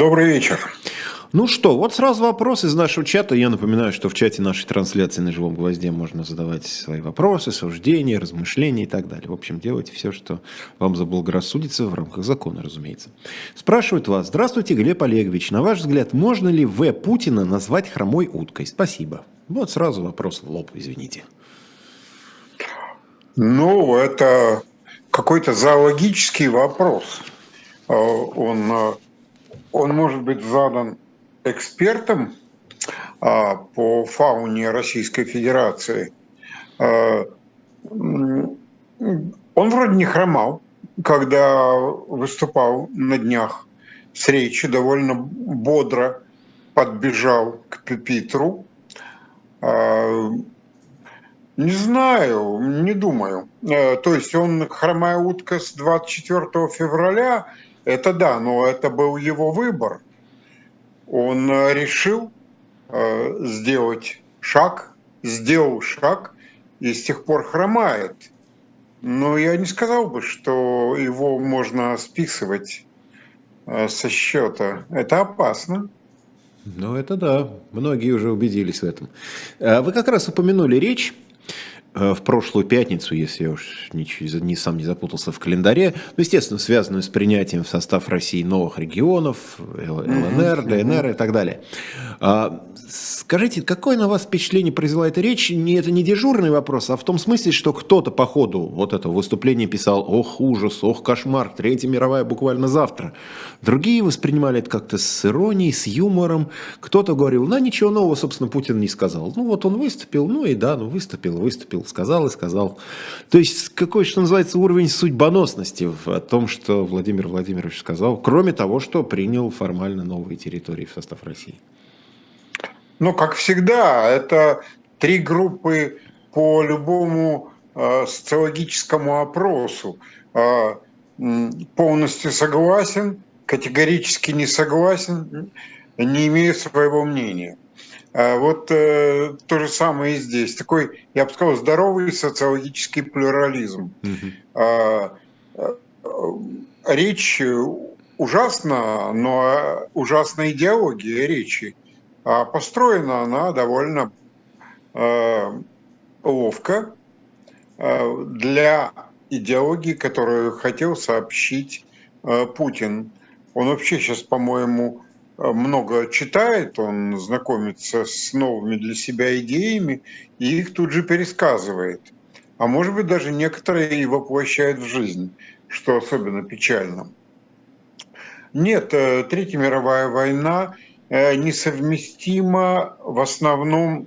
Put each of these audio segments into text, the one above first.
Добрый вечер. Ну что, вот сразу вопрос из нашего чата. Я напоминаю, что в чате нашей трансляции на живом гвозде можно задавать свои вопросы, суждения, размышления и так далее. В общем, делайте все, что вам заблагорассудится в рамках закона, разумеется. Спрашивают вас. Здравствуйте, Глеб Олегович. На ваш взгляд, можно ли В. Путина назвать хромой уткой? Спасибо. Вот сразу вопрос в лоб, извините. Ну, это какой-то зоологический вопрос. А, он, а, он может быть задан экспертом а, по фауне Российской Федерации. А, он вроде не хромал, когда выступал на днях с речью, довольно бодро подбежал к пепитру. А, не знаю, не думаю. То есть он хромая утка с 24 февраля, это да, но это был его выбор – он э, решил э, сделать шаг, сделал шаг и с тех пор хромает. Но я не сказал бы, что его можно списывать э, со счета. Это опасно. Ну, это да. Многие уже убедились в этом. А вы как раз упомянули речь в прошлую пятницу, если я уж не, не, сам не запутался в календаре, ну, естественно, связанную с принятием в состав России новых регионов, ЛНР, ДНР и так далее. А, скажите, какое на вас впечатление произвела эта речь? Не, это не дежурный вопрос, а в том смысле, что кто-то по ходу вот этого выступления писал «Ох, ужас, ох, кошмар, Третья мировая буквально завтра». Другие воспринимали это как-то с иронией, с юмором. Кто-то говорил, ну, ничего нового, собственно, Путин не сказал. Ну, вот он выступил, ну и да, ну, выступил, выступил сказал и сказал. То есть какой, что называется, уровень судьбоносности в том, что Владимир Владимирович сказал, кроме того, что принял формально новые территории в состав России. Ну, как всегда, это три группы по любому э, социологическому опросу. Э, полностью согласен, категорически не согласен, не имею своего мнения. А вот э, то же самое и здесь. Такой, я бы сказал, здоровый социологический плюрализм. Угу. Э, речь ужасна, но ужасная идеология речи. А построена она довольно э, ловко э, для идеологии, которую хотел сообщить э, Путин. Он вообще сейчас, по-моему, много читает, он знакомится с новыми для себя идеями и их тут же пересказывает. А может быть, даже некоторые и воплощает в жизнь, что особенно печально. Нет, э, Третья мировая война э, несовместима в основном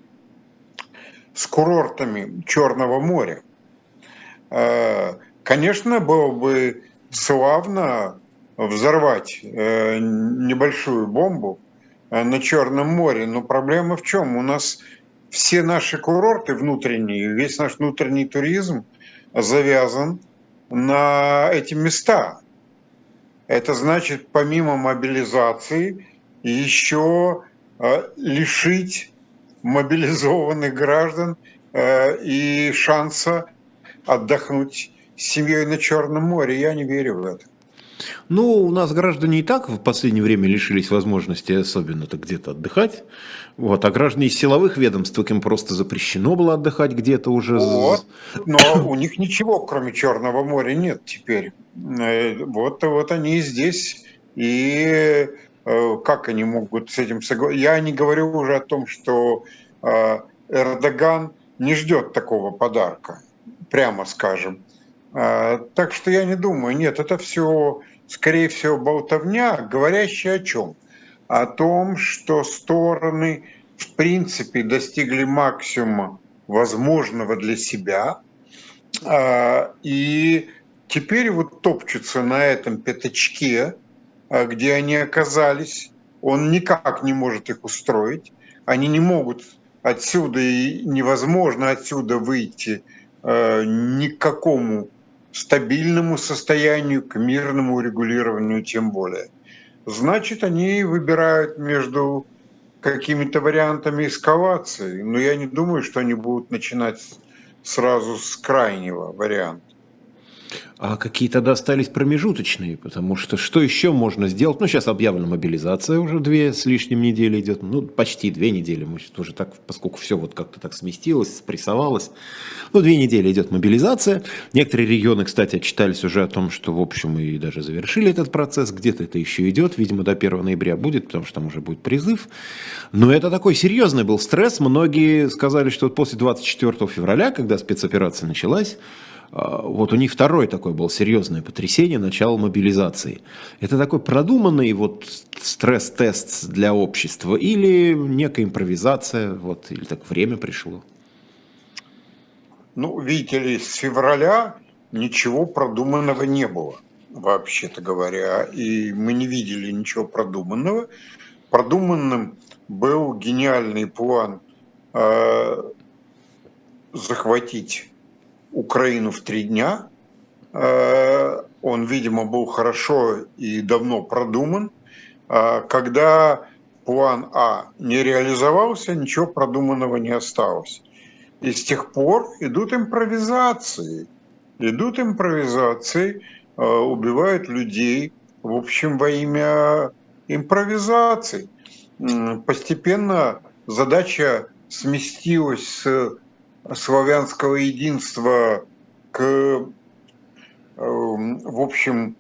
с курортами Черного моря. Э, конечно, было бы славно взорвать э, небольшую бомбу э, на Черном море. Но проблема в чем? У нас все наши курорты внутренние, весь наш внутренний туризм завязан на эти места. Это значит, помимо мобилизации, еще э, лишить мобилизованных граждан и шанса отдохнуть с семьей на Черном море. Я не верю в это. Ну, у нас граждане и так в последнее время лишились возможности особенно-то где-то отдыхать. Вот, а граждане из силовых ведомств, им просто запрещено было отдыхать где-то уже. Вот, но у них ничего, кроме Черного моря, нет теперь. Э, вот, вот они и здесь. И э, как они могут с этим согласиться? Я не говорю уже о том, что э, Эрдоган не ждет такого подарка, прямо скажем. Так что я не думаю, нет, это все скорее всего, болтовня, говорящая о чем? О том, что стороны в принципе достигли максимума возможного для себя, и теперь вот топчутся на этом пятачке, где они оказались, он никак не может их устроить, они не могут отсюда и невозможно отсюда выйти а, ни к какому стабильному состоянию, к мирному регулированию тем более. Значит, они выбирают между какими-то вариантами эскалации, но я не думаю, что они будут начинать сразу с крайнего варианта. А какие тогда остались промежуточные? Потому что что еще можно сделать? Ну, сейчас объявлена мобилизация уже две с лишним недели идет. Ну, почти две недели. Мы уже так, поскольку все вот как-то так сместилось, спрессовалось. Ну, две недели идет мобилизация. Некоторые регионы, кстати, отчитались уже о том, что, в общем, и даже завершили этот процесс. Где-то это еще идет. Видимо, до 1 ноября будет, потому что там уже будет призыв. Но это такой серьезный был стресс. Многие сказали, что после 24 февраля, когда спецоперация началась, вот у них второй такой был серьезное потрясение, начало мобилизации. Это такой продуманный вот стресс-тест для общества или некая импровизация, вот, или так время пришло? Ну, видите ли, с февраля ничего продуманного не было, вообще-то говоря, и мы не видели ничего продуманного. Продуманным был гениальный план э, захватить Украину в три дня. Э, он, видимо, был хорошо и давно продуман. Э, когда план А не реализовался, ничего продуманного не осталось. И с тех пор идут импровизации. Идут импровизации, э, убивают людей, в общем, во имя импровизаций. Постепенно задача сместилась с славянского единства к, эм, в общем,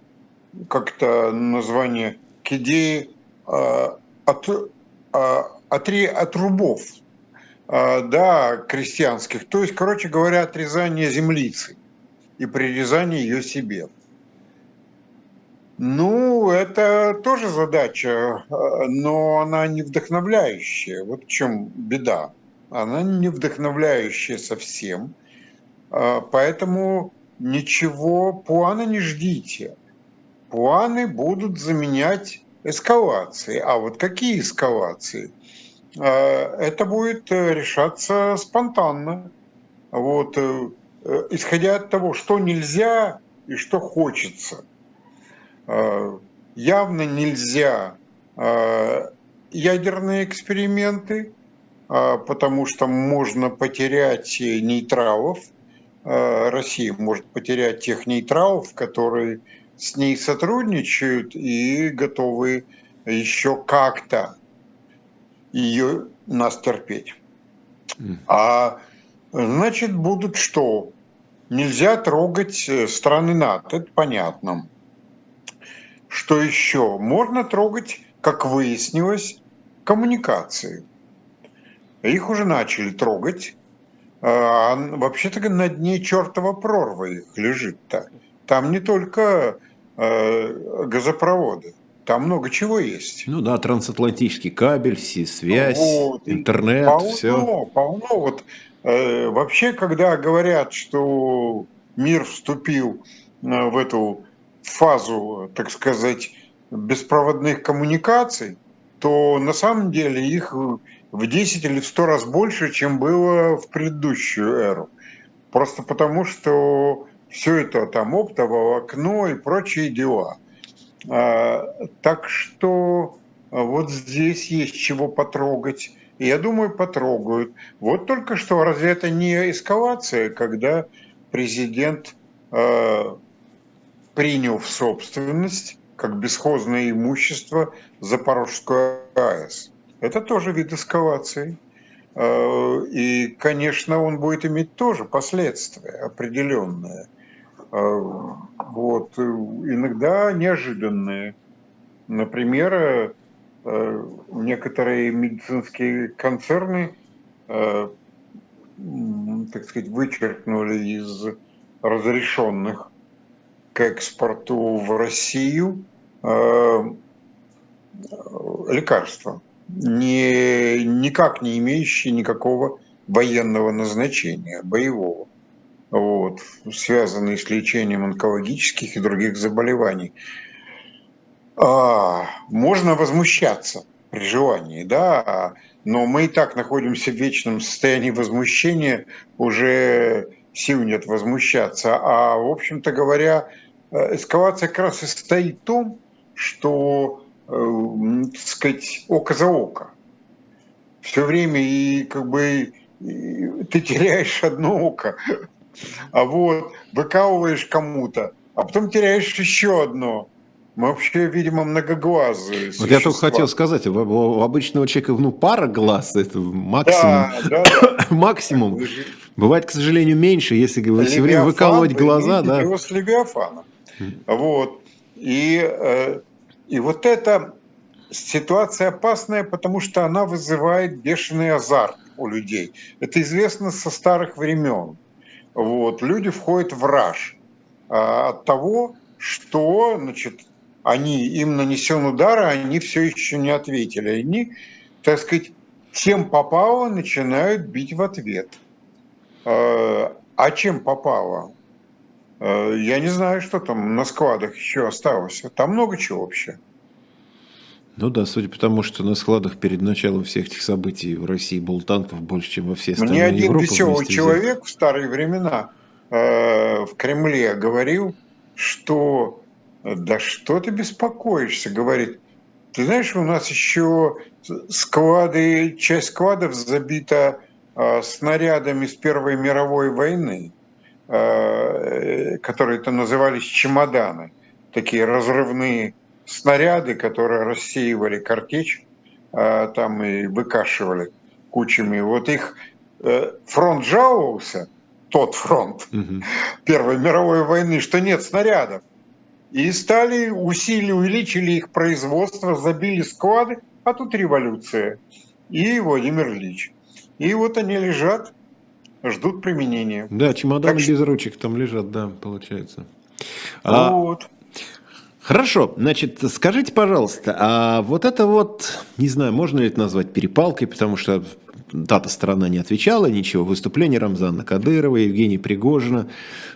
как-то название, к идее а, от, а, от, от рубов, а, да, крестьянских. То есть, короче говоря, отрезание землицы и прирезание ее себе. Ну, это тоже задача, но она не вдохновляющая. Вот в чем беда она не вдохновляющая совсем. А, поэтому ничего плана не ждите. Планы будут заменять эскалации. А вот какие эскалации? А, это будет э, решаться спонтанно. Вот, э, э, исходя от того, что нельзя и что хочется. А, явно нельзя ядерные эксперименты, потому что можно потерять нейтралов. А, Россия может потерять тех нейтралов, которые с ней сотрудничают и готовы еще как-то ее нас терпеть. А значит, будут что? Нельзя трогать э, страны НАТО, это понятно. Что еще? Можно трогать, как выяснилось, коммуникации. Их уже начали трогать. А вообще-то на дне чертова прорва их лежит-то. Там не только э, газопроводы, там много чего есть. Ну да, трансатлантический кабель, связь, вот, интернет, полно, все. Полно. Вот, э, вообще, когда говорят, что мир вступил э, в эту фазу, так сказать, беспроводных коммуникаций, то на самом деле их в 10 или в 100 раз больше, чем было в предыдущую эру. Просто потому, что все это там оптовое окно и прочие дела. А, так что вот здесь есть чего потрогать. И я думаю, потрогают. Вот только что разве это не эскалация, когда президент э, принял в собственность как бесхозное имущество Запорожскую АЭС? Это тоже вид эскалации. Э, и, конечно, он будет иметь тоже последствия определенные. Э, вот, иногда неожиданные. Например, э, некоторые медицинские концерны, так сказать, вычеркнули из разрешенных к экспорту в Россию лекарства не, никак не имеющие никакого военного назначения, боевого, вот, связанные с лечением онкологических и других заболеваний. А, можно возмущаться при желании, да, но мы и так находимся в вечном состоянии возмущения, уже сил нет возмущаться. А, в общем-то говоря, эскалация как раз и состоит в том, что э, так сказать, око за око. Все время и как бы и ты теряешь одно око, А вот выкалываешь кому-то, а потом теряешь еще одно. Мы вообще, видимо, многоглазые. Вот я только хотел сказать, у, у обычного человека ну, пара глаз, это максимум. Да, да, да. максимум. Бывает, к сожалению, меньше, если все время выкалывать глаза. Да. Его с Левиафаном. Вот. И, э, и вот эта ситуация опасная, потому что она вызывает бешеный азарт у людей. Это известно со старых времен. Вот. Люди входят в раж а, от того, что значит, они, им нанесен удар, а они все еще не ответили. Они, так сказать, чем попало, начинают бить в ответ. А, а чем попало? А, я не знаю, что там на складах еще осталось. Там много чего вообще. Ну да, судя по тому, что на складах перед началом всех этих событий в России был танков больше, чем во все остальные Мне один Европы веселый человек взять. в старые времена э, в Кремле говорил, что да что ты беспокоишься, говорит, ты знаешь, у нас еще склады, часть складов забита э, снарядами с Первой мировой войны, э, которые это назывались чемоданы, такие разрывные снаряды, которые рассеивали картечь а, там и выкашивали кучами. Вот их э, фронт жаловался, тот фронт угу. Первой мировой войны, что нет снарядов. И стали, усилили, увеличили их производство, забили склады, а тут революция. И Владимир Ильич. И вот они лежат, ждут применения. Да, чемоданы так без ручек там лежат, да, получается. А вот. Хорошо, значит, скажите, пожалуйста, а вот это вот, не знаю, можно ли это назвать перепалкой, потому что та-то сторона не отвечала ничего. Выступление Рамзана Кадырова, Евгения Пригожина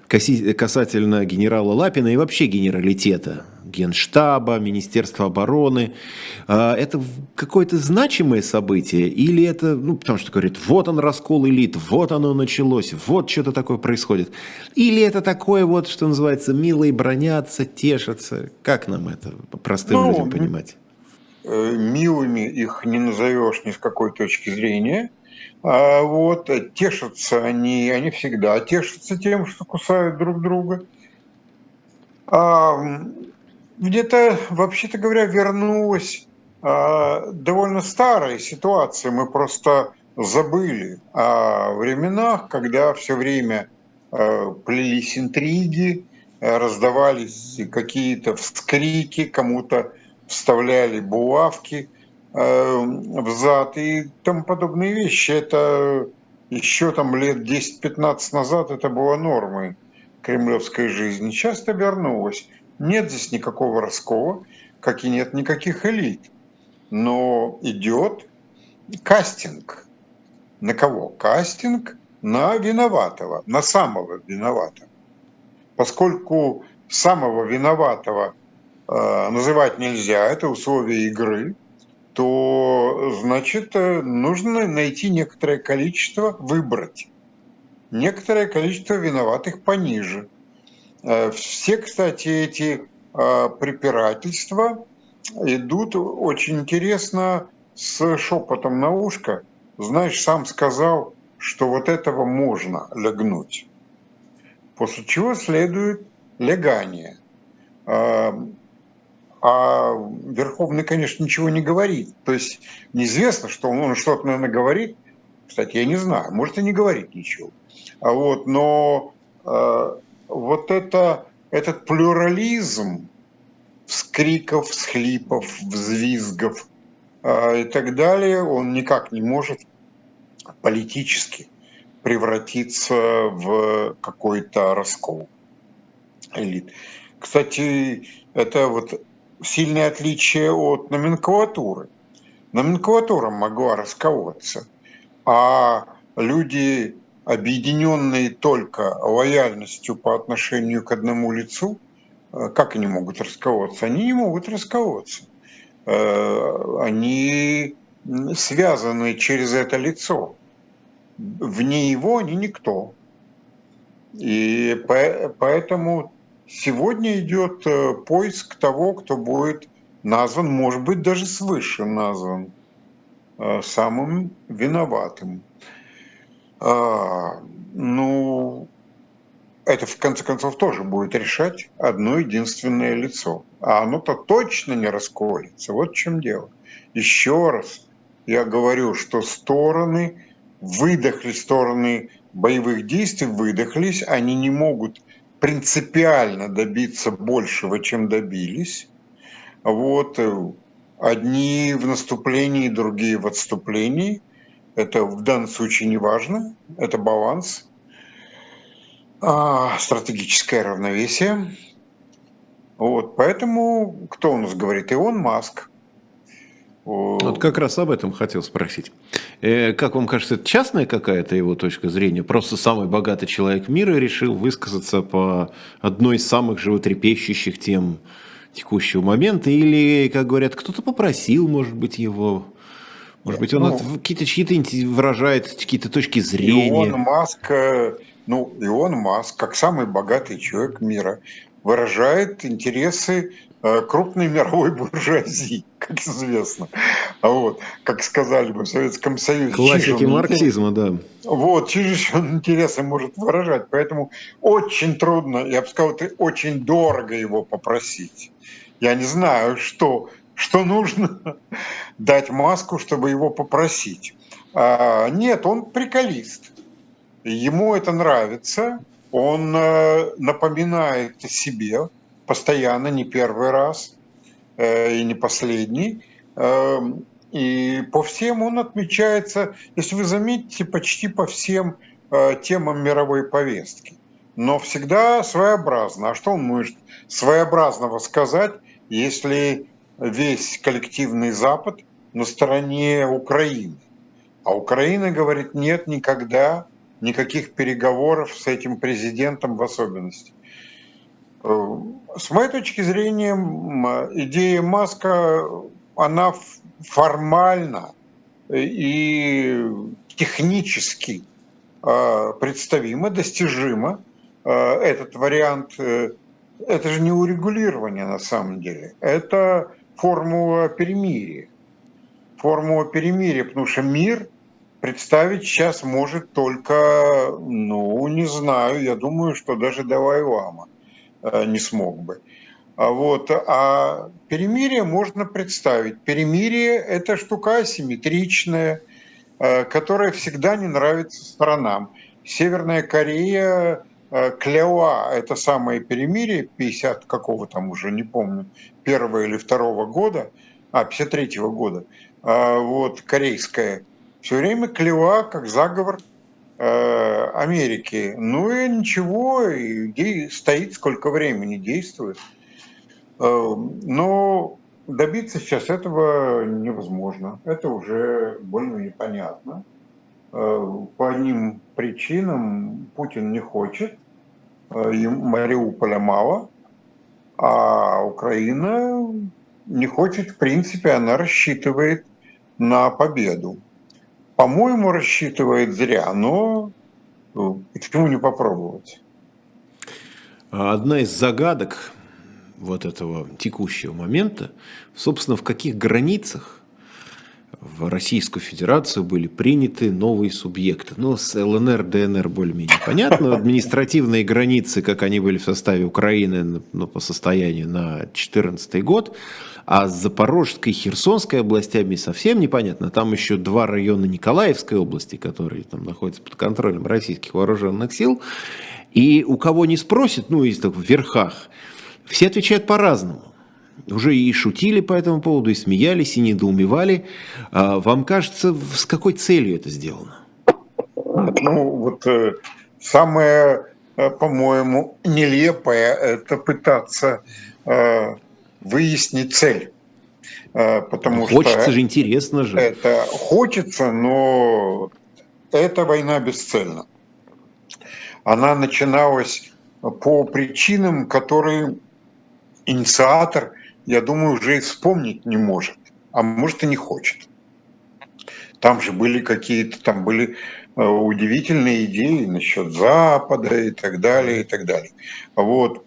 касательно генерала Лапина и вообще генералитета, генштаба, Министерства обороны. А, это какое-то значимое событие или это, ну, потому что говорит, вот он раскол элит, вот оно началось, вот что-то такое происходит. Или это такое вот, что называется, милые бронятся, тешатся. Как нам это простым ну, людям понимать? Э, милыми их не назовешь ни с какой точки зрения. А вот тешатся они, они всегда тешатся тем, что кусают друг друга. А где-то, вообще-то говоря, вернулась а, довольно старая ситуация. Мы просто забыли о временах, когда все время а, плелись интриги, раздавались какие-то вскрики, кому-то вставляли булавки э, в зад и тому подобные вещи. Это еще там лет 10-15 назад это было нормой кремлевской жизни. Сейчас это вернулось. Нет здесь никакого раскола, как и нет никаких элит. Но идет кастинг. На кого? Кастинг на виноватого, на самого виноватого. Поскольку самого виноватого Э, называть нельзя, это условия игры, то значит э, нужно найти некоторое количество, выбрать некоторое количество виноватых пониже. Э, все, кстати, эти препирательства идут очень интересно с шепотом на ушко. Знаешь, сам сказал, что вот этого можно легнуть. После чего следует легание. А Верховный, конечно, ничего не говорит. То есть неизвестно, что он, что-то, наверное, говорит. Кстати, я не знаю, может и не говорит ничего. А вот, но э, вот это, этот плюрализм вскриков, всхлипов, взвизгов э, и так далее, он никак не может политически превратиться в какой-то раскол элит. Кстати, это вот сильное отличие от номенклатуры. Номенклатура могла расколоться, а люди, объединенные только лояльностью по отношению к одному лицу, э, как они могут расколоться? Они не могут расколоться. Э, они связаны через это лицо. Вне его они никто. И поэтому Сегодня идет э, поиск того, кто будет назван, может быть, даже свыше назван самым виноватым. А, ну, это в конце концов тоже будет решать одно единственное лицо. А оно-то точно не расколется. Вот в чем дело. Еще раз я говорю, что стороны выдохли, стороны боевых действий выдохлись, они не могут принципиально добиться большего, чем добились. Вот одни в наступлении, другие в отступлении. Это в данном случае не важно, это баланс, а, стратегическое равновесие. Вот, поэтому кто у нас говорит? Илон Маск. Вот как раз об этом хотел спросить. Э, как вам кажется, это частная какая-то его точка зрения? Просто самый богатый человек мира решил высказаться по одной из самых животрепещущих тем текущего момента? Или, как говорят, кто-то попросил, может быть, его может быть, он ну, какие-то чьи-то выражает какие-то точки зрения. Илон Маск, э, ну, Илон Маск, как самый богатый человек мира, выражает интересы э, крупной мировой буржуазии, как известно. А вот, как сказали бы в Советском Союзе. Классики марксизма, да. Вот, через он интересы может выражать. Поэтому очень трудно, я бы сказал, очень дорого его попросить. Я не знаю, что что нужно дать маску, чтобы его попросить. А, нет, он приколист. Ему это нравится. Он э, напоминает о себе постоянно, не первый раз э, и не последний. Э, и по всем он отмечается, если вы заметите, почти по всем темам мировой повестки. Но всегда своеобразно. А что он может своеобразного сказать, если весь коллективный Запад на стороне Украины. А Украина говорит, нет, никогда, никаких переговоров с этим президентом в особенности. Э, с моей точки зрения, идея Маска, она формально и технически э, представима, достижима. Э, этот вариант, это же не урегулирование на самом деле, это формула перемирия. Формула перемирия, потому что мир представить сейчас может только, ну, не знаю, я думаю, что даже Далай-Лама э, не смог бы. А вот, а перемирие можно представить. Перемирие – это штука асимметричная, э, которая всегда не нравится сторонам. Северная Корея Э, кляла это самое перемирие 50 какого там уже, не помню, первого или второго года, а, 53-го года, э, вот, корейская, все время кляла как заговор э, Америки. Ну и ничего, и стоит сколько времени, действует. Но добиться сейчас этого невозможно. Это уже больно непонятно. По одним причинам Путин не хочет, э, Мариуполя мало, а Украина не хочет, в принципе, она рассчитывает на победу. По-моему, рассчитывает зря, но э, почему не попробовать? Одна из загадок вот этого текущего момента, собственно, в каких границах в Российскую Федерацию были приняты новые субъекты. Ну, с ЛНР, ДНР более-менее понятно. Административные границы, как они были в составе Украины ну, по состоянию на 2014 год. А с Запорожской и Херсонской областями совсем непонятно. Там еще два района Николаевской области, которые там находятся под контролем российских вооруженных сил. И у кого не спросят, ну, из в верхах, все отвечают по-разному уже и шутили по этому поводу, и смеялись, и недоумевали. А вам кажется, с какой целью это сделано? Ну, вот э, самое, э, по-моему, нелепое – это пытаться э, выяснить цель. Потому хочется что же, интересно же. Это хочется, но эта война бесцельна. Она начиналась по причинам, которые инициатор я думаю, уже и вспомнить не может, а может и не хочет. Там же были какие-то, там были э, удивительные идеи насчет Запада и так далее, и так далее. Вот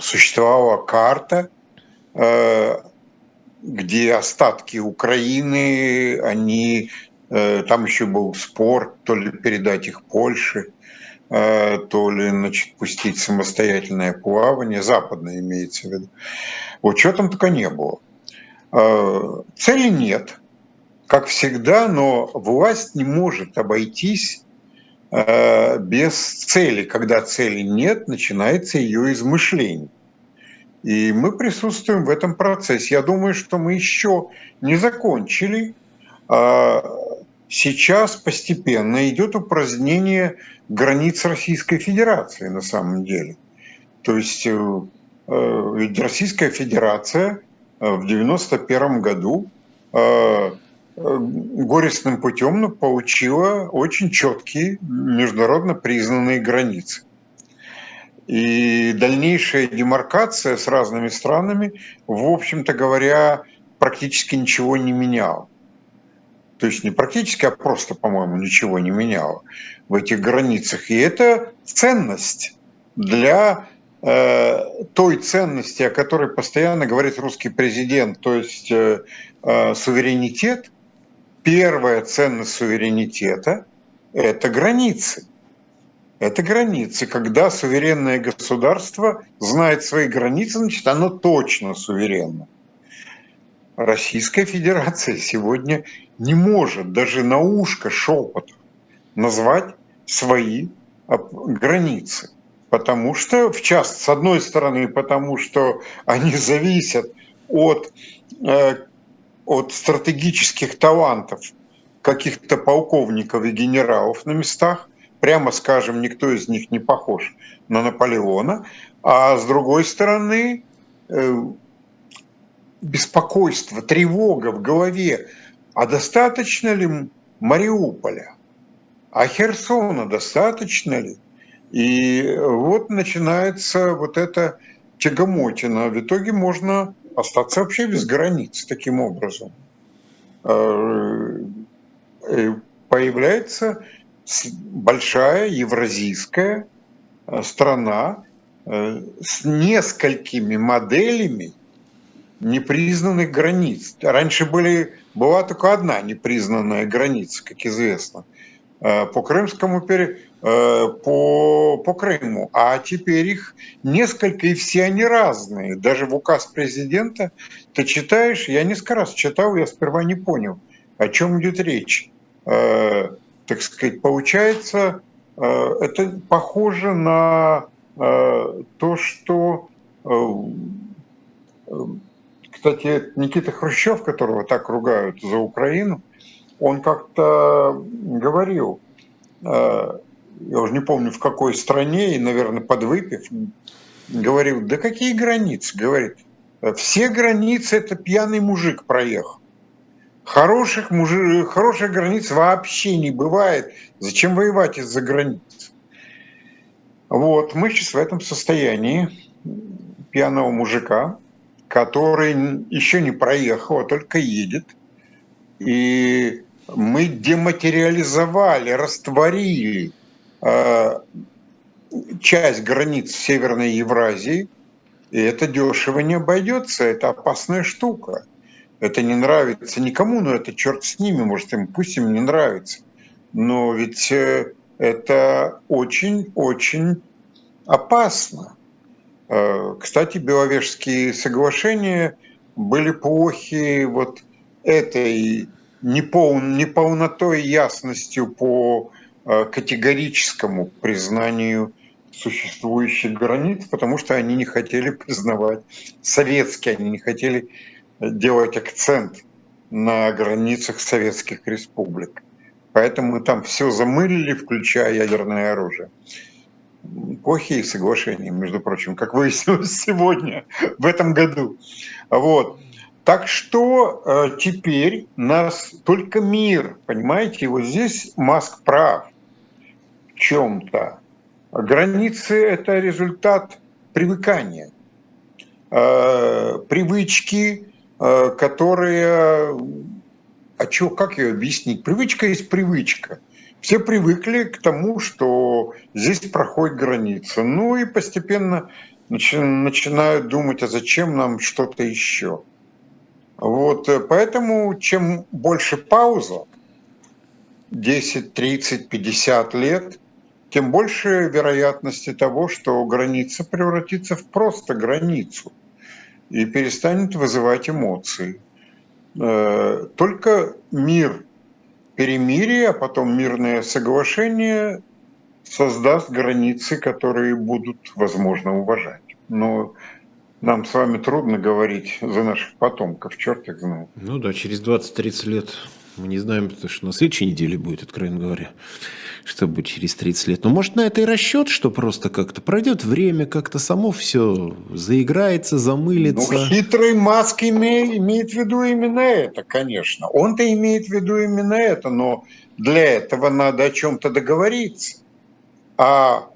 существовала карта, э, где остатки Украины, они, э, там еще был спор, то ли передать их Польше, то ли значит, пустить самостоятельное плавание, западное имеется в виду. Вот чего там только не было. Э, цели нет, как всегда, но власть не может обойтись э, без цели. Когда цели нет, начинается ее измышление. И мы присутствуем в этом процессе. Я думаю, что мы еще не закончили. А сейчас постепенно идет упразднение границ Российской Федерации на самом деле. То есть э, ведь Российская Федерация э, в 1991 году горестным путем получила очень четкие международно признанные границы. И дальнейшая демаркация с разными странами, в общем-то говоря, практически ничего не меняла. То есть не практически, а просто, по-моему, ничего не меняло в этих границах. И это ценность для э, той ценности, о которой постоянно говорит русский президент, то есть э, э, суверенитет. Первая ценность суверенитета – это границы. Это границы. Когда суверенное государство знает свои границы, значит, оно точно суверенно. Российская Федерация сегодня не может даже на ушко шепотом назвать свои границы. Потому что, в частности, с одной стороны, потому что они зависят от, э, от стратегических талантов каких-то полковников и генералов на местах, прямо скажем, никто из них не похож на Наполеона, а с другой стороны, э, беспокойство, тревога в голове, а достаточно ли Мариуполя, а Херсона достаточно ли? И вот начинается вот это тягомотина. В итоге можно остаться вообще без границ таким образом. Э, появляется большая евразийская э, страна э, с несколькими моделями непризнанных границ. Раньше были, была только одна непризнанная граница, как известно, по Крымскому по, по Крыму, а теперь их несколько, и все они разные. Даже в указ президента ты читаешь, я несколько раз читал, я сперва не понял, о чем идет речь так сказать, получается, это похоже на то, что, э, кстати, Никита Хрущев, которого так ругают за Украину, он как-то говорил, я уже не помню в какой стране, и, наверное, подвыпив, говорил, да какие границы? Говорит, все границы это пьяный мужик проехал. Хороших, мужи, хороших границ вообще не бывает. Зачем воевать из-за границ? Вот, мы сейчас в этом состоянии пьяного мужика, который еще не проехал, а только едет. И мы дематериализовали, растворили э, часть границ Северной Евразии, и это дешево не обойдется, это опасная штука это не нравится никому, но это черт с ними, может, им пусть им не нравится. Но ведь э, это очень-очень опасно. Э, кстати, Беловежские соглашения были плохи вот этой непол, неполнотой ясностью по э, категорическому признанию существующих границ, потому что они не хотели признавать советские, они не хотели делать акцент на границах советских республик. Поэтому там все замылили, включая ядерное оружие. Плохие соглашения, между прочим, как выяснилось сегодня, в этом году. Вот. Так что э, теперь нас только мир, понимаете, вот здесь Маск прав в чем-то. Границы – это результат привыкания. Э, привычки, Э, которые... А чё, как ее объяснить? Привычка есть привычка. Все привыкли к тому, что здесь проходит граница. Ну и постепенно начинают думать, а зачем нам что-то еще. Вот, э, поэтому чем больше пауза, 10, 30, 50 лет, тем больше вероятности того, что граница превратится в просто границу и перестанет вызывать эмоции. Э, только мир, перемирие, а потом мирное соглашение создаст границы, которые будут, возможно, уважать. Но нам с вами трудно говорить за наших потомков, черт их знает. Ну да, через 20-30 лет мы не знаем, что на следующей неделе будет, откровенно говоря, что будет через 30 лет. Но может на это и расчет, что просто как-то пройдет время, как-то само все заиграется, замылится. Ну, хитрый Маск имеет, имеет в виду именно это, конечно. Он-то имеет в виду именно это, но для этого надо о чем-то договориться. А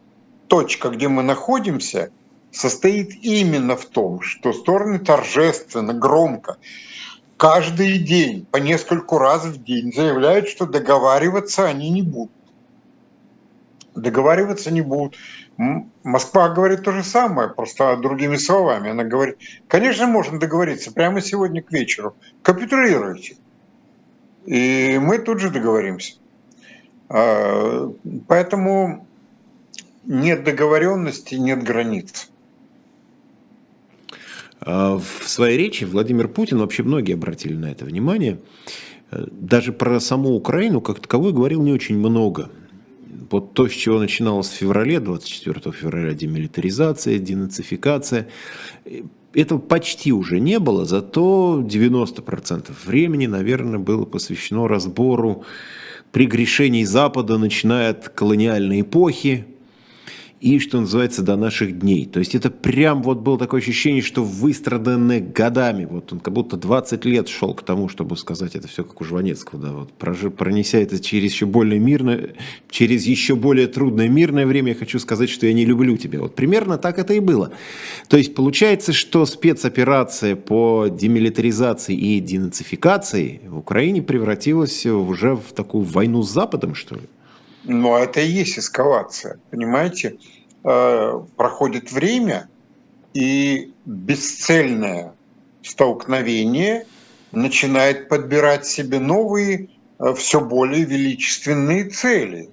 точка, где мы находимся – состоит именно в том, что стороны торжественно, громко, каждый день, по нескольку раз в день заявляют, что договариваться они не будут. Договариваться не будут. Москва говорит то же самое, просто другими словами. Она говорит, конечно, можно договориться прямо сегодня к вечеру. Капитулируйте. И мы тут же договоримся. А, поэтому нет договоренности, нет границ. А в своей речи Владимир Путин, вообще многие обратили на это внимание, э, даже про саму Украину как таковую говорил не очень много. Вот то, с чего начиналось в феврале, 24 февраля, демилитаризация, денацификация, э, этого почти уже не было, зато 90% времени, наверное, было посвящено разбору прегрешений Запада, начиная от колониальной эпохи, и, что называется, до наших дней. То есть это прям вот было такое ощущение, что выстраданы годами. Вот он как будто 20 лет шел к тому, чтобы сказать это все как у Жванецкого, да, вот пронеся это через еще более мирное, через еще более трудное мирное время, я хочу сказать, что я не люблю тебя. Вот примерно так это и было. То есть получается, что спецоперация по демилитаризации и денацификации в Украине превратилась уже в такую войну с Западом, что ли? Ну, это и есть эскалация, понимаете? Э, проходит время, и бесцельное столкновение начинает подбирать себе новые, э, все более величественные цели.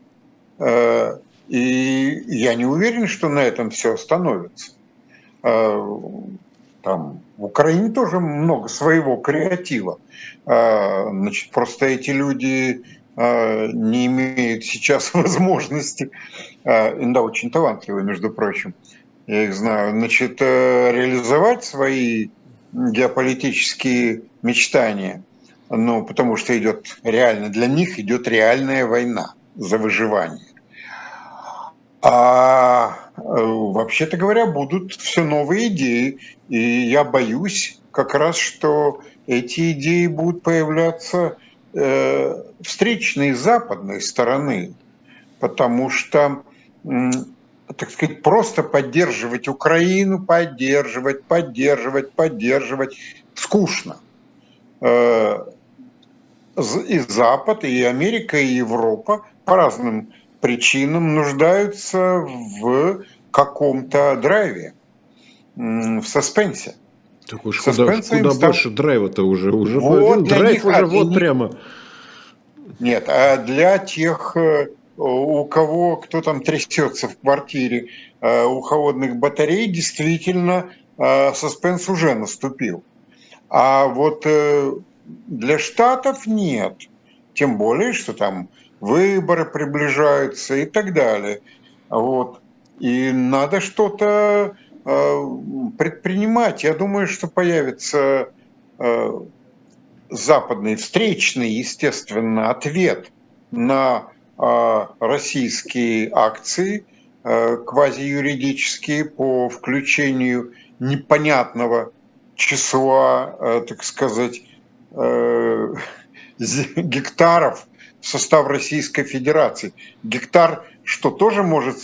Э, и я не уверен, что на этом все остановится. Там в Украине тоже много своего креатива. Значит, просто эти люди не имеют сейчас возможности. А, да, очень талантливые, между прочим, я их знаю, значит, э, реализовать свои геополитические мечтания, ну, потому что идет реально, для них идет реальная война за выживание. А э, вообще-то говоря, будут все новые идеи, и я боюсь как раз, что эти идеи будут появляться встречной западной стороны, потому что так сказать, просто поддерживать Украину, поддерживать, поддерживать, поддерживать, скучно. Э, и Запад, и Америка, и Европа по разным причинам нуждаются в каком-то драйве, в саспенсе. Так уж куда, куда больше драйва-то уже. уже вот драйв них, уже вот прямо. Нет, а для тех э, у кого, кто там трясется в квартире э, у холодных батарей, действительно э, саспенс уже наступил. А вот для Штатов нет. Тем более, что там выборы приближаются и так далее. Вот. И надо что-то предпринимать. Я думаю, что появится западный встречный, естественно, ответ на а, российские акции, квазиюридические, по включению непонятного числа, так сказать, гектаров в состав Российской Федерации. Гектар, что тоже может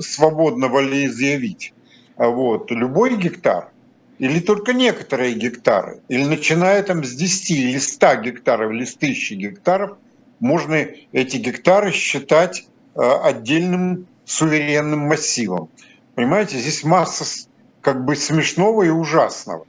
свободно волеизъявить. Вот. Любой гектар или только некоторые гектары, или начиная там с 10 или 100 гектаров, или с 1000 гектаров – можно эти гектары считать э, отдельным суверенным массивом. Понимаете, здесь масса как бы смешного и ужасного.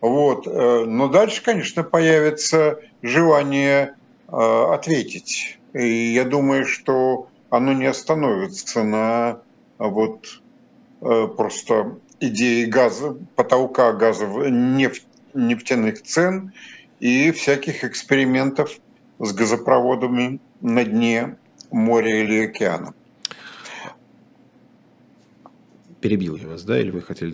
Вот. Э, но дальше, конечно, появится желание э, ответить. И я думаю, что оно не остановится на вот просто идеи газа, потолка газов, нефть, нефтяных цен и всяких экспериментов с газопроводами на дне моря или океана. Перебил я вас, да, или вы хотели...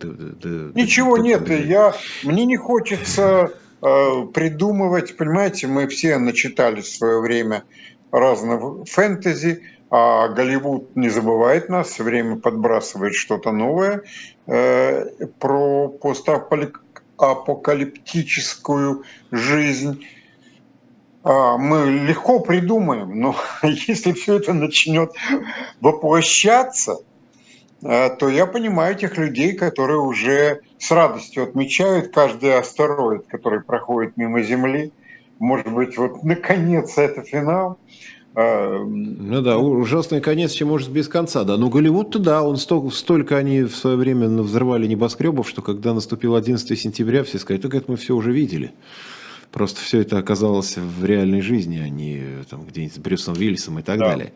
Ничего нет, я, мне не хочется э, придумывать, понимаете, мы все начитали в свое время разного фэнтези, а Голливуд не забывает нас, все время подбрасывает что-то новое э, про постапокалиптическую жизнь. А, мы легко придумаем, но если все это начнет воплощаться, э, то я понимаю этих людей, которые уже с радостью отмечают каждый астероид, который проходит мимо Земли. Может быть, вот наконец это финал. А, ну да, ужасный конец, чем может без конца, да. Но Голливуд-то да, он столько, столько они в свое время взрывали небоскребов, что когда наступил 11 сентября, все сказали, так это мы все уже видели. Просто все это оказалось в реальной жизни, а не там, где-нибудь с Брюсом Уиллисом и так да. далее.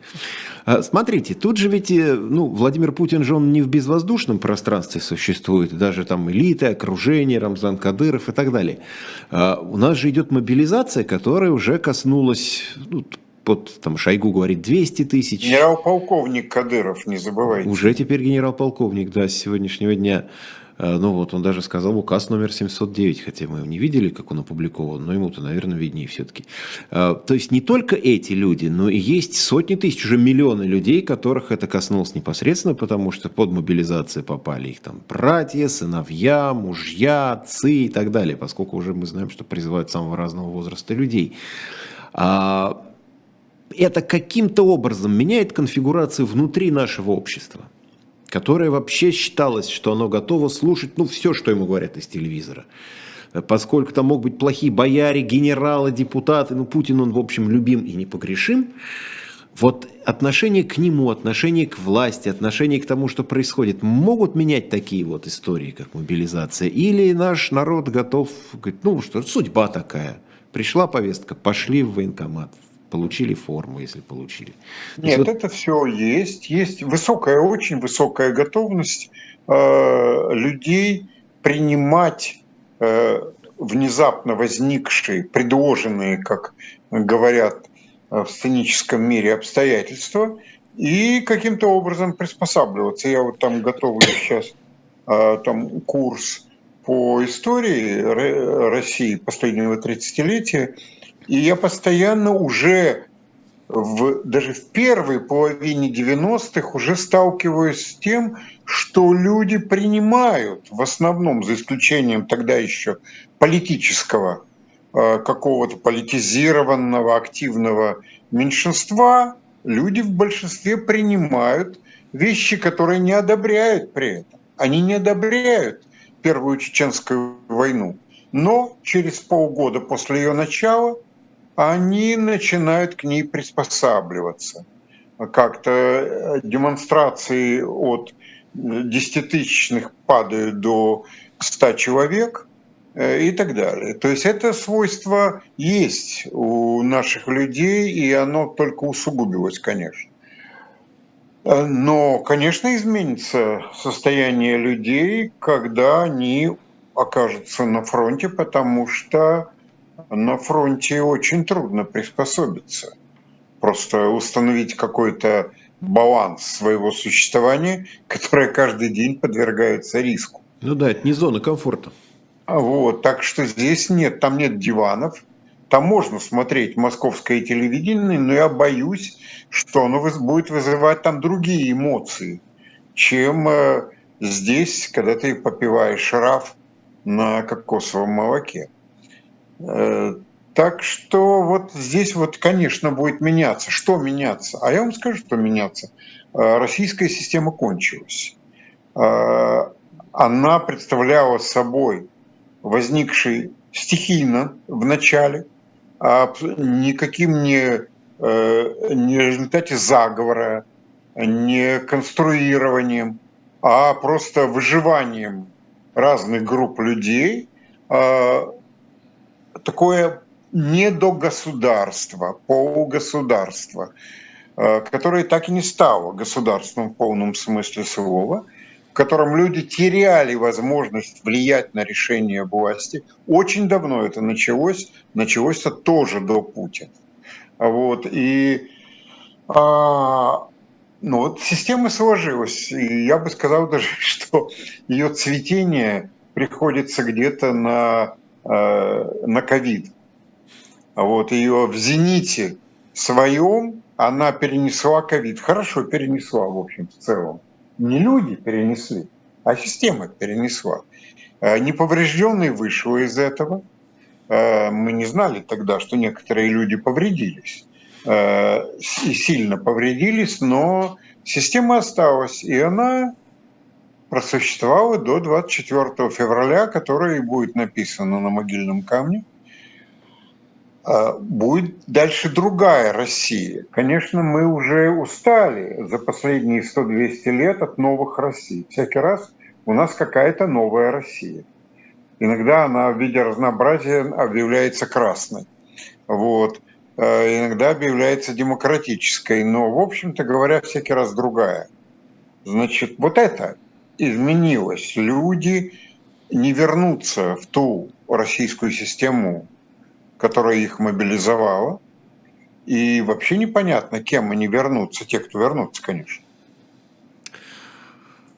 А, смотрите, тут же ведь, э, ну, Владимир Путин же он не в безвоздушном пространстве существует, даже там элиты, окружение, Рамзан Кадыров и так далее. А, у нас же идет мобилизация, которая уже коснулась ну, под там Шойгу говорит 200 тысяч. Генерал-полковник Кадыров, не забывайте. Уже теперь генерал-полковник, да, с сегодняшнего дня. А, ну вот, он даже сказал указ номер 709, хотя мы его не видели, как он опубликован, но ему-то, наверное, виднее все-таки. А, то есть не только эти люди, но и есть сотни тысяч, уже миллионы людей, которых это коснулось непосредственно, потому что под мобилизацию попали их там братья, сыновья, мужья, отцы и так далее, поскольку уже мы знаем, что призывают самого разного возраста людей. А это каким-то образом меняет конфигурацию внутри нашего общества, которое вообще считалось, что оно готово слушать ну, все, что ему говорят из телевизора. Поскольку там могут быть плохие бояре, генералы, депутаты, ну Путин, он, в общем, любим и непогрешим, вот отношение к нему, отношение к власти, отношение к тому, что происходит, могут менять такие вот истории, как мобилизация? Или наш народ готов говорить, ну что, судьба такая, пришла повестка, пошли в военкомат, получили форму, если получили. Нет, вот... это все есть. Есть высокая, очень высокая готовность э, людей принимать э, внезапно возникшие, предложенные, как говорят э, в сценическом мире, обстоятельства и каким-то образом приспосабливаться. Я вот там готовлю сейчас э, там курс по истории России последнего 30-летия, и я постоянно уже в, даже в первой половине 90-х уже сталкиваюсь с тем, что люди принимают, в основном, за исключением тогда еще политического, э, какого-то политизированного, активного меньшинства, люди в большинстве принимают вещи, которые не одобряют при этом. Они не одобряют Первую Чеченскую войну. Но через полгода после ее начала – они начинают к ней приспосабливаться. Как-то э, демонстрации от десятитысячных падают до 100 человек э, и так далее. То есть это свойство есть у наших людей, и оно только усугубилось, конечно. Э, но, конечно, изменится состояние людей, когда они окажутся на фронте, потому что на фронте очень трудно приспособиться. Просто установить какой-то баланс своего существования, которое каждый день подвергается риску. Ну да, это не зона комфорта. А вот, так что здесь нет, там нет диванов, там можно смотреть московское телевидение, но я боюсь, что оно будет вызывать там другие эмоции, чем э, здесь, когда ты попиваешь раф на кокосовом молоке. Э, так что вот здесь вот, конечно, будет меняться. Что меняться? А я вам скажу, что меняться. Э, российская система кончилась. Э, она представляла собой возникший стихийно в начале, а никаким не, не результате заговора, не конструированием, а просто выживанием разных групп людей такое недогосударство, полугосударство, которое так и не стало государством в полном смысле слова, в котором люди теряли возможность влиять на решение власти. Очень давно это началось, началось это тоже до Путина. Вот, и а, ну вот система сложилась, и я бы сказал даже, что ее цветение приходится где-то на, э, на ковид. Вот ее в зените своем она перенесла ковид. Хорошо перенесла, в общем, в целом. Не люди перенесли, а система перенесла. Э, Неповрежденный вышел из этого. Э, мы не знали тогда, что некоторые люди повредились. И сильно повредились, но система осталась, и она просуществовала до 24 февраля, которое и будет написано на могильном камне. А, будет дальше другая Россия. Конечно, мы уже устали за последние 100-200 лет от новых Россий. Всякий раз у нас какая-то новая Россия. Иногда она в виде разнообразия объявляется красной. Вот. А, иногда объявляется демократической. Но, в общем-то говоря, всякий раз другая. Значит, вот это изменилось. Люди не вернутся в ту российскую систему, которая их мобилизовала. И вообще непонятно, кем они вернутся, те, кто вернутся, конечно.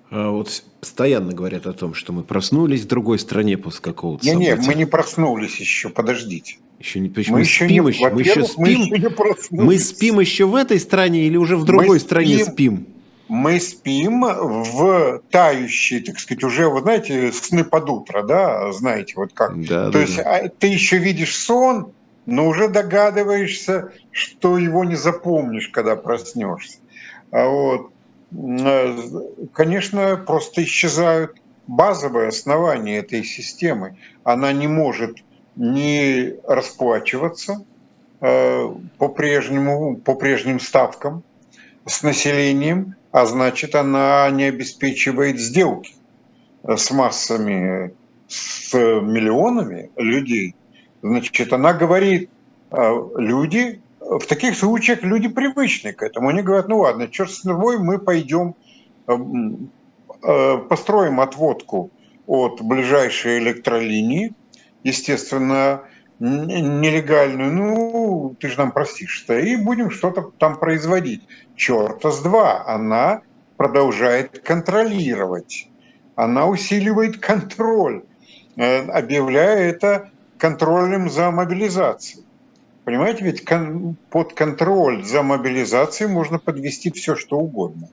А вот постоянно говорят о том, что мы проснулись в другой стране после какого-то не, Нет, мы не проснулись еще, подождите. Еще не, мы, мы еще спим, не, еще, мы еще спим, мы, еще не мы спим еще в этой стране или уже в другой мы стране спим? спим? Мы спим в тающие, так сказать, уже, вы знаете, сны под утро, да, знаете, вот как. Да, То да, есть да. ты еще видишь сон, но уже догадываешься, что его не запомнишь, когда проснешься. А вот, э, конечно, просто исчезают базовые основания этой системы. Она не может не расплачиваться э, по, прежнему, по прежним ставкам с населением, а значит, она не обеспечивает сделки с массами, с миллионами людей. Значит, она говорит, а, люди, в таких случаях люди привычны к этому. Они говорят, ну ладно, черт с ногой, мы пойдем, построим отводку от ближайшей электролинии, естественно, нелегальную, ну, ты же нам простишь-то, и будем что-то там производить. Черта с два, она продолжает контролировать, она усиливает контроль, э, объявляя это контролем за мобилизацией. Понимаете, ведь под контроль за мобилизацией можно подвести все, что угодно.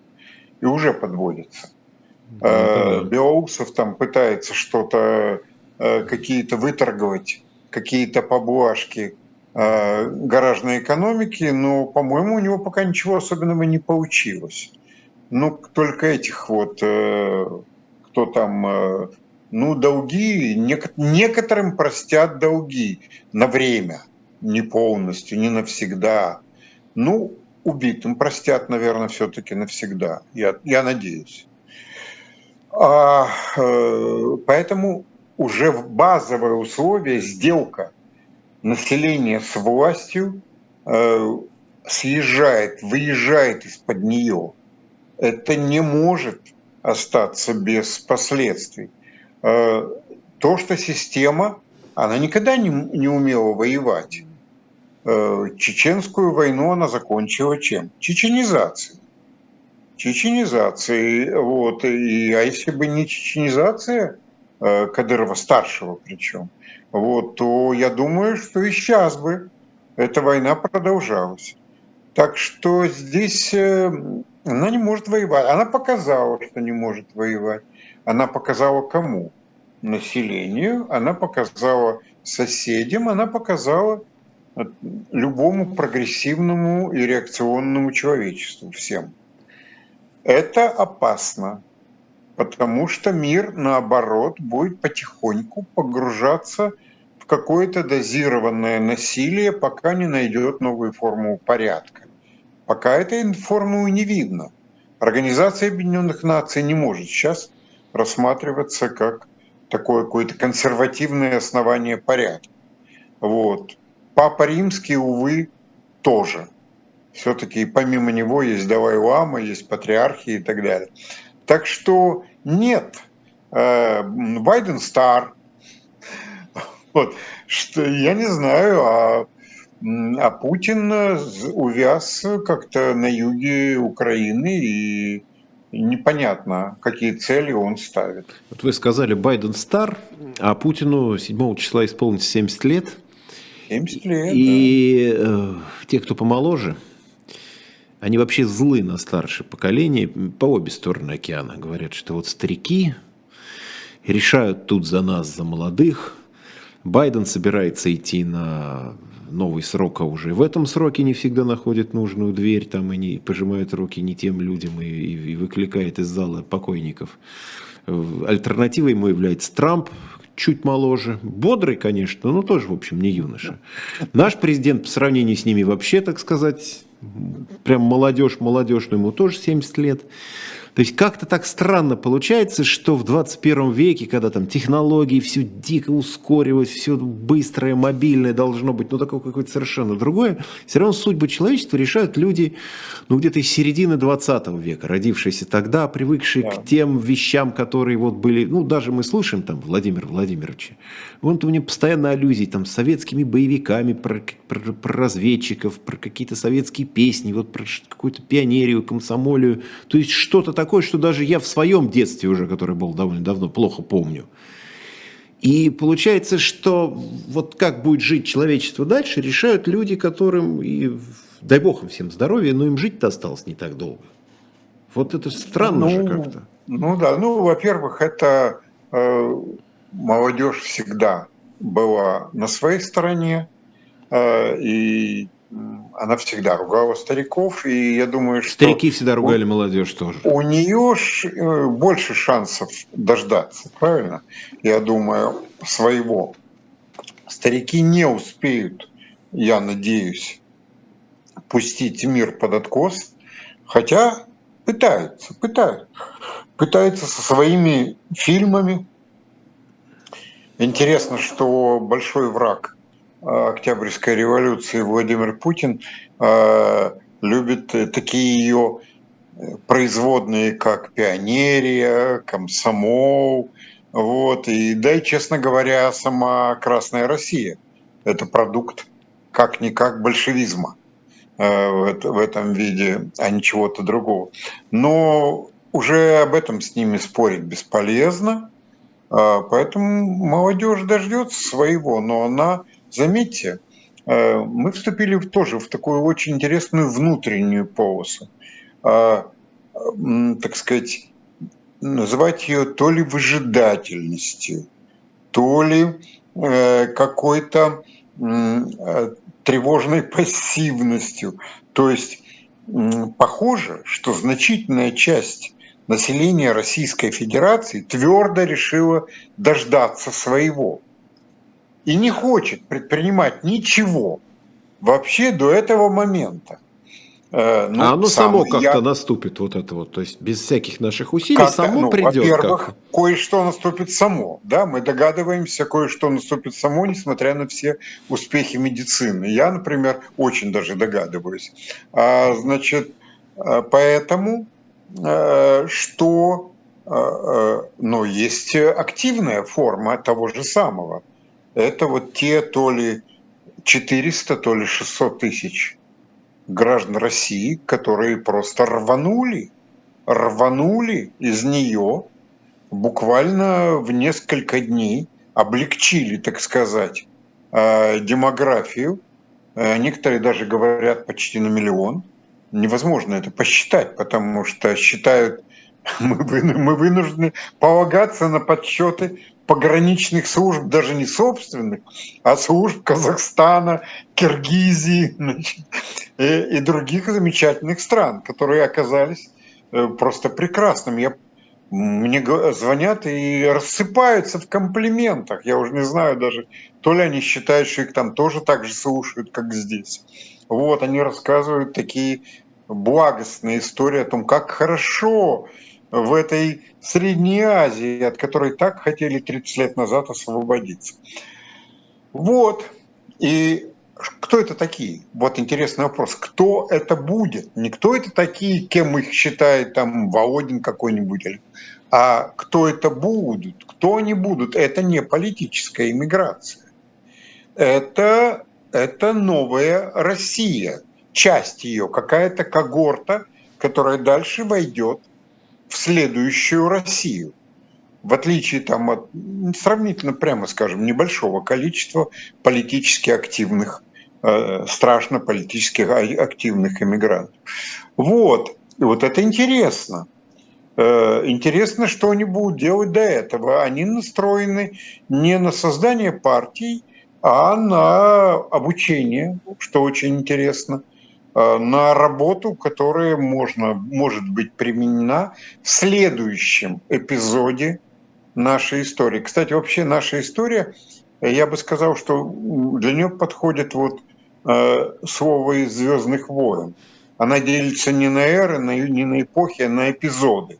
И уже подводится. Да, да. Белоусов там пытается что-то, э, какие-то выторговать какие-то поблажки э, гаражной экономики, но, по-моему, у него пока ничего особенного не получилось. Ну, только этих вот, э, кто там, э, ну, долги, нек- некоторым простят долги на время, не полностью, не навсегда. Ну, убитым простят, наверное, все-таки навсегда, я, я надеюсь. А, поэтому уже в базовое условие сделка населения с властью э, съезжает, выезжает из-под нее. Это не может остаться без последствий. Э, то, что система, она никогда не, не умела воевать. Э, чеченскую войну она закончила чем? Чеченизацией. Чеченизацией. Вот. И, а если бы не чеченизация, Кадырова-старшего причем, вот, то я думаю, что и сейчас бы эта война продолжалась. Так что здесь э, она не может воевать. Она показала, что не может воевать. Она показала кому? Населению, она показала соседям, она показала э, любому прогрессивному и реакционному человечеству, всем. Это опасно потому что мир, наоборот, будет потихоньку погружаться в какое-то дозированное насилие, пока не найдет новую форму порядка. Пока этой формулы не видно. Организация Объединенных Наций не может сейчас рассматриваться как такое какое-то консервативное основание порядка. Вот. Папа Римский, увы, тоже. Все-таки помимо него есть Давай Лама, есть патриархи и так далее. Так что нет, э, Байден стар. Вот, что, я не знаю, а, а Путин увяз как-то на юге Украины и непонятно, какие цели он ставит. Вот вы сказали, Байден стар, а Путину 7 числа исполнится 70 лет. 70 лет, И да. э, те, кто помоложе, они вообще злы на старшее поколение по обе стороны океана. Говорят, что вот старики решают тут за нас, за молодых. Байден собирается идти на новый срок, а уже в этом сроке не всегда находит нужную дверь, там и не пожимает руки не тем людям и, и, и выкликает из зала покойников. Альтернативой ему является Трамп, чуть моложе, бодрый, конечно, но тоже, в общем, не юноша. Наш президент по сравнению с ними вообще, так сказать, прям молодежь, молодежь, но ему тоже 70 лет. То есть как-то так странно получается, что в 21 веке, когда там технологии все дико ускорилось, все быстрое, мобильное должно быть, ну такое какое-то совершенно другое, все равно судьбы человечества решают люди, ну где-то из середины 20 века, родившиеся тогда, привыкшие да. к тем вещам, которые вот были, ну даже мы слушаем там Владимир Владимировича, он у него постоянно аллюзии там с советскими боевиками, про, про, про разведчиков, про какие-то советские песни, вот про какую-то пионерию, комсомолию, то есть что-то такое, что даже я в своем детстве уже, который был довольно давно, плохо помню. И получается, что вот как будет жить человечество дальше, решают люди, которым, и, дай бог им всем здоровья, но им жить-то осталось не так долго. Вот это странно ну, же как-то. Ну да, ну, во-первых, это э, молодежь всегда была на своей стороне, э, и она всегда ругала стариков, и я думаю, что... Старики всегда ругали у, молодежь тоже. У нее э, больше шансов дождаться, правильно? Я думаю, своего. Старики не успеют, я надеюсь, пустить мир под откос, хотя пытаются, пытаются. Пытаются со своими фильмами. Интересно, что большой враг – Октябрьской революции Владимир Путин э, любит такие ее производные, как пионерия, комсомол, вот, и да и, честно говоря, сама Красная Россия – это продукт как-никак большевизма э, в этом виде, а не чего-то другого. Но уже об этом с ними спорить бесполезно, э, поэтому молодежь дождется своего, но она Заметьте, э, мы вступили тоже в такую очень интересную внутреннюю полосу. А, так сказать, называть ее то ли выжидательностью, то ли э, какой-то э, тревожной пассивностью. То есть похоже, что значительная часть населения Российской Федерации твердо решила дождаться своего и не хочет предпринимать ничего вообще до этого момента. Э, ну, а оно само как-то я... наступит, вот это вот, то есть без всяких наших усилий как само ну, придет. Во-первых, кое-что наступит само, да, мы догадываемся, кое-что наступит само, несмотря на все успехи медицины. Я, например, очень даже догадываюсь. А, значит, э, поэтому э, что, ну, есть активная форма того же самого это вот те то ли 400, то ли 600 тысяч граждан России, которые просто рванули, рванули из нее буквально в несколько дней, облегчили, так сказать, э, демографию. Э, некоторые даже говорят почти на миллион. Невозможно это посчитать, потому что считают, мы вынуждены полагаться на подсчеты пограничных служб, даже не собственных, а служб Казахстана, Киргизии значит, и, и других замечательных стран, которые оказались э, просто прекрасными. Я, мне звонят и рассыпаются в комплиментах. Я уже не знаю даже, то ли они считают, что их там тоже так же слушают, как здесь. Вот, они рассказывают такие благостные истории о том, как хорошо в этой Средней Азии, от которой так хотели 30 лет назад освободиться. Вот. И кто это такие? Вот интересный вопрос. Кто это будет? Не кто это такие, кем их считает там Володин какой-нибудь, а кто это будут, кто они будут. Это не политическая иммиграция. Это, это новая Россия, часть ее, какая-то когорта, которая дальше войдет в следующую Россию в отличие там от сравнительно, прямо скажем, небольшого количества политически активных, э, страшно политически активных иммигрантов. Вот, и вот это интересно. Э, интересно, что они будут делать до этого. Они настроены не на создание партий, а на обучение, что очень интересно, на работу, которая можно, может быть применена в следующем эпизоде нашей истории. Кстати, вообще наша история, я бы сказал, что для нее подходит вот э, слово из Звездных войн. Она делится не на эры, не на эпохи, а на эпизоды.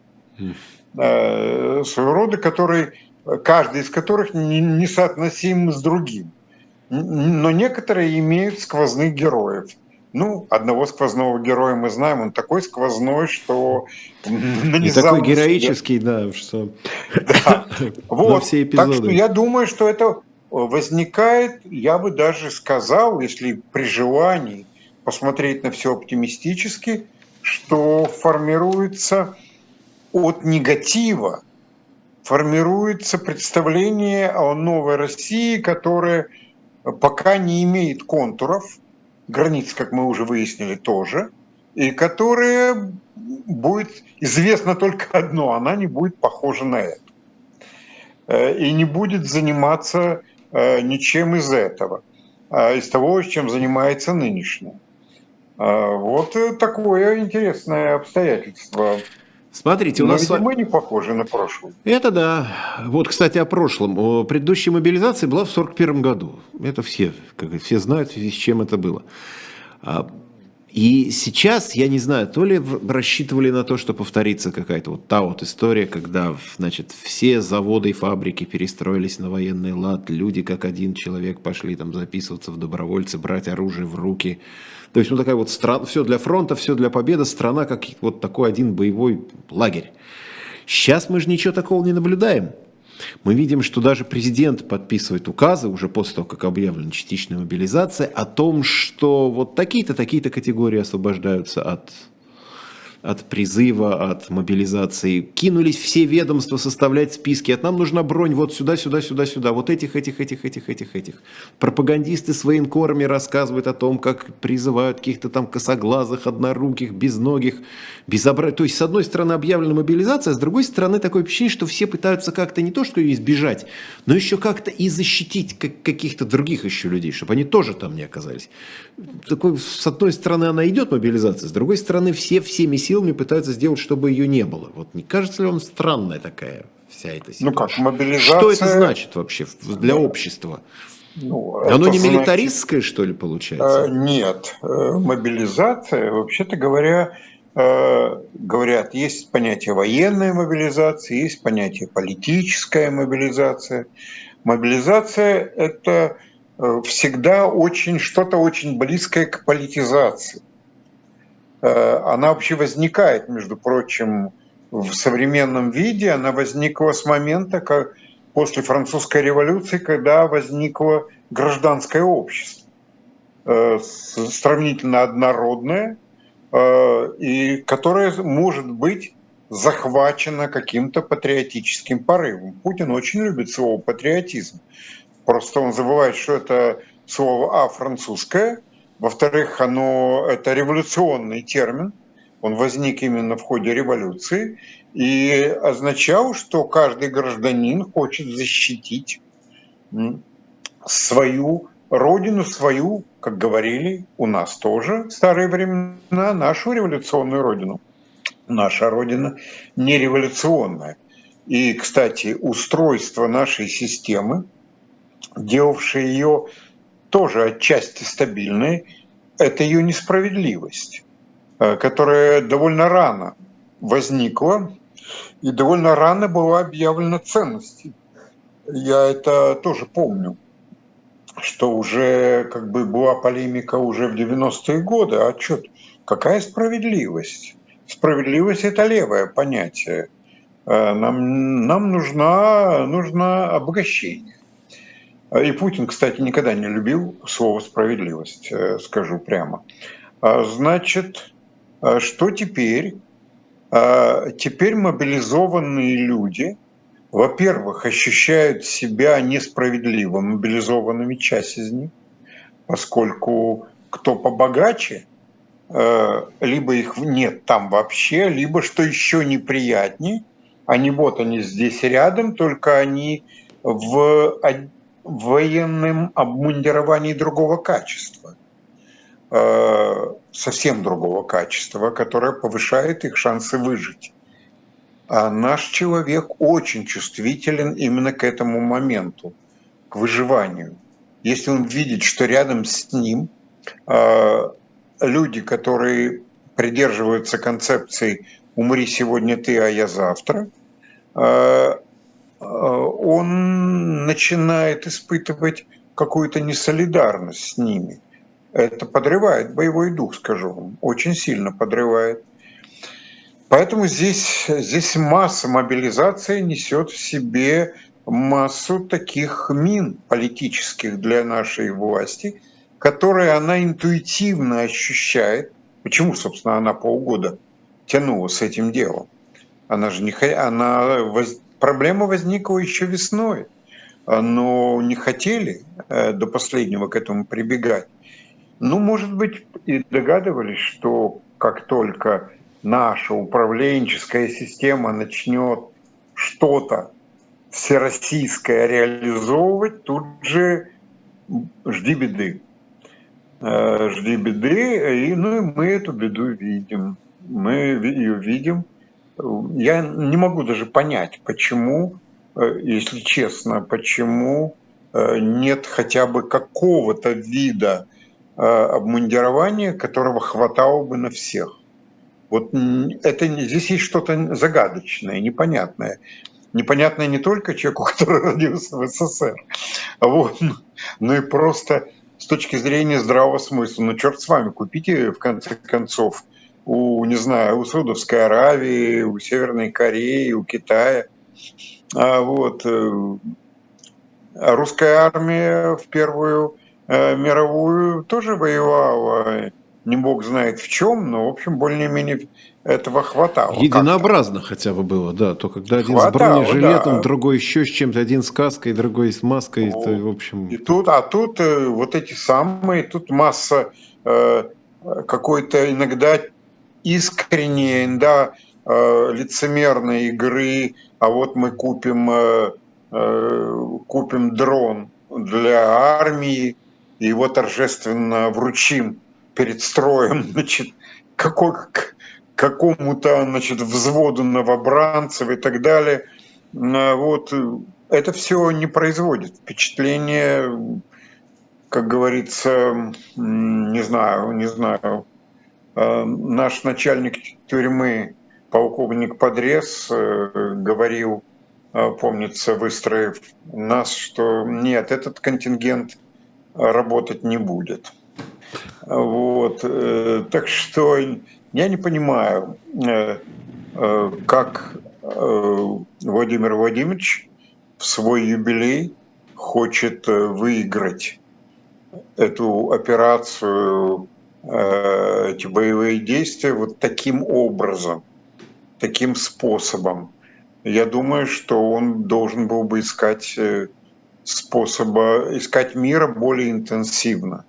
Э, своего рода, которые, каждый из которых не, не соотносим с другим. Но некоторые имеют сквозных героев. Ну, одного сквозного героя мы знаем, он такой сквозной, что И такой героический, да, что да. вот. все эпизоды. Так что я думаю, что это возникает, я бы даже сказал, если при желании посмотреть на все оптимистически, что формируется от негатива, формируется представление о новой России, которая пока не имеет контуров – границ, как мы уже выяснили, тоже, и которая будет известно только одно, она не будет похожа на это. Э, и не будет заниматься э, ничем из этого, а из того, чем занимается нынешняя. Э, вот такое интересное обстоятельство. Смотрите, у Но нас... мы не похожи на прошлое. Это да. Вот, кстати, о прошлом. О предыдущей мобилизации была в 1941 году. Это все, как все знают, в связи с чем это было. И сейчас, я не знаю, то ли рассчитывали на то, что повторится какая-то вот та вот история, когда, значит, все заводы и фабрики перестроились на военный лад, люди как один человек пошли там записываться в добровольцы, брать оружие в руки. То есть, ну, такая вот страна, все для фронта, все для победы, страна как вот такой один боевой лагерь. Сейчас мы же ничего такого не наблюдаем. Мы видим, что даже президент подписывает указы уже после того, как объявлена частичная мобилизация, о том, что вот такие-то, такие-то категории освобождаются от от призыва, от мобилизации. Кинулись все ведомства составлять списки. От нам нужна бронь вот сюда, сюда, сюда, сюда. Вот этих, этих, этих, этих, этих, этих. Пропагандисты с военкорами рассказывают о том, как призывают каких-то там косоглазых, одноруких, безногих, безобразных. То есть, с одной стороны, объявлена мобилизация, а с другой стороны, такое ощущение, что все пытаются как-то не то, что ее избежать, но еще как-то и защитить каких-то других еще людей, чтобы они тоже там не оказались. Такой, с одной стороны, она идет, мобилизация, с другой стороны, все всеми силами пытаются сделать, чтобы ее не было. Вот не кажется ли вам странная такая вся эта ситуация? Ну как, мобилизация... Что это значит вообще для общества? Ну, Оно не значит... милитаристское, что ли, получается? Э, нет. Э, мобилизация, вообще-то говоря, э, говорят, есть понятие военной мобилизации, есть понятие политическая мобилизация. Мобилизация – это всегда очень что-то очень близкое к политизации. Э, она вообще возникает, между прочим, в современном виде. Она возникла с момента, как после французской революции, когда возникло гражданское общество, э, сравнительно однородное, э, и которое может быть захвачено каким-то патриотическим порывом. Путин очень любит слово патриотизм. Просто он забывает, что это слово А французское – во-вторых, оно, это революционный термин, он возник именно в ходе революции и означал, что каждый гражданин хочет защитить свою родину, свою, как говорили у нас тоже в старые времена, нашу революционную родину. Наша родина не революционная. И, кстати, устройство нашей системы, делавшее ее тоже отчасти стабильной, это ее несправедливость, э, которая довольно рано возникла и довольно рано была объявлена ценностью. Я это тоже помню. что уже как бы была полемика уже в 90-е годы, а что, какая справедливость? Справедливость – это левое понятие. Э, нам, нам нужна, нужно обогащение. И Путин, кстати, никогда не любил слово «справедливость», э, скажу прямо. А значит, э, что теперь? Теперь мобилизованные люди – во-первых, ощущают себя несправедливо мобилизованными, часть из них, поскольку кто побогаче, э, либо их нет там вообще, либо, что еще неприятнее, они вот они здесь рядом, только они в военном обмундировании другого качества, э, совсем другого качества, которое повышает их шансы выжить. А наш человек очень чувствителен именно к этому моменту, к выживанию. Если он видит, что рядом с ним э, люди, которые придерживаются концепции «умри сегодня ты, а я завтра», э, он начинает испытывать какую-то несолидарность с ними. Это подрывает боевой дух, скажу вам, очень сильно подрывает. Поэтому здесь, здесь масса мобилизации несет в себе массу таких мин политических для нашей власти, которые она интуитивно ощущает. Почему, собственно, она полгода тянула с этим делом? Она же не она. Проблема возникла еще весной, но не хотели э, до последнего к этому прибегать. Ну, может быть, и догадывались, что как только наша управленческая система начнет что-то всероссийское реализовывать, тут же жди беды. Э, жди беды, и, ну, и мы эту беду видим. Мы ее видим. Я не могу даже понять, почему, э, если честно, почему э, нет хотя бы какого-то вида обмундирования, которого хватало бы на всех. Вот это здесь есть что-то загадочное, непонятное. Непонятное не только человеку, который родился в СССР, вот, но и просто с точки зрения здравого смысла. Ну, черт с вами, купите, в конце концов, у, не знаю, у Саудовской Аравии, у Северной Кореи, у Китая. А вот э, русская армия в Первую э, мировую тоже воевала не бог знает в чем, но, в общем, более-менее этого хватало. Единообразно хотя бы было, да. То когда один хватало, с бронежилетом, да. другой еще с чем-то, один с каской, другой с маской, ну, то, в общем... И тут, а тут э, вот эти самые, тут масса э, какой-то иногда искренней, да, э, лицемерной игры, а вот мы купим, э, э, купим дрон для армии, и его торжественно вручим перед строем, значит, какой, какому-то, значит, взводу новобранцев и так далее. Вот это все не производит впечатление, как говорится, не знаю, не знаю. А, наш начальник тюрьмы, полковник Подрез, э, говорил, а, помнится, выстроив нас, что нет, этот контингент работать не будет. Вот. Э, так что я не понимаю, э, э, как Владимир Владимирович в свой юбилей хочет выиграть эту операцию, эти боевые действия вот таким образом, таким способом. Я думаю, что он должен был бы искать способа, искать мира более интенсивно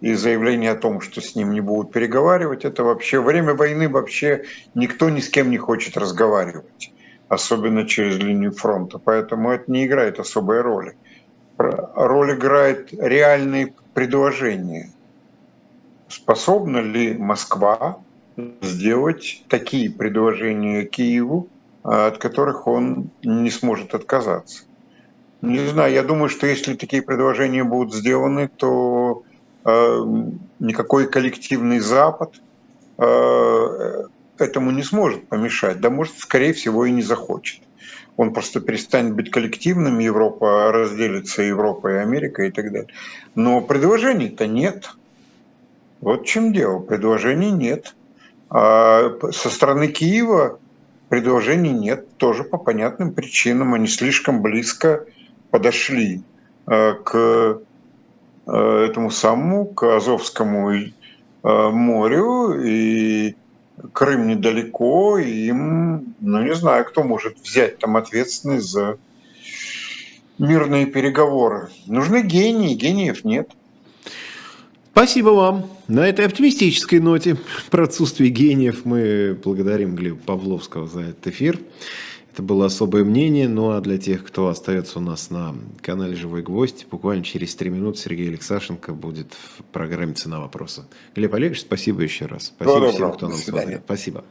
и заявление о том, что с ним не будут переговаривать, это вообще время войны вообще никто ни с кем не хочет разговаривать, особенно через линию фронта. Поэтому это не играет особой роли. Роль играет реальные предложения. Способна ли Москва сделать такие предложения Киеву, от которых он не сможет отказаться? Не знаю, я думаю, что если такие предложения будут сделаны, то Э, никакой коллективный Запад э, этому не сможет помешать, да может, скорее всего, и не захочет. Он просто перестанет быть коллективным, Европа разделится, Европа и Америка и так далее. Но предложений-то нет. Вот в чем дело. Предложений нет. А со стороны Киева предложений нет. Тоже по понятным причинам. Они слишком близко подошли э, к э, этому самому, к Азовскому э, морю, и Крым недалеко, и им, ну не знаю, кто может взять там ответственность за мирные переговоры. Нужны гении, гениев нет. Спасибо вам. На этой оптимистической ноте про отсутствие гениев мы благодарим Глеба Павловского за этот эфир. Это было особое мнение. Ну а для тех, кто остается у нас на канале «Живой гвоздь», буквально через три минуты Сергей Алексашенко будет в программе «Цена вопроса». Глеб Олегович, спасибо еще раз. Спасибо всем, кто нам смотрел. Спасибо.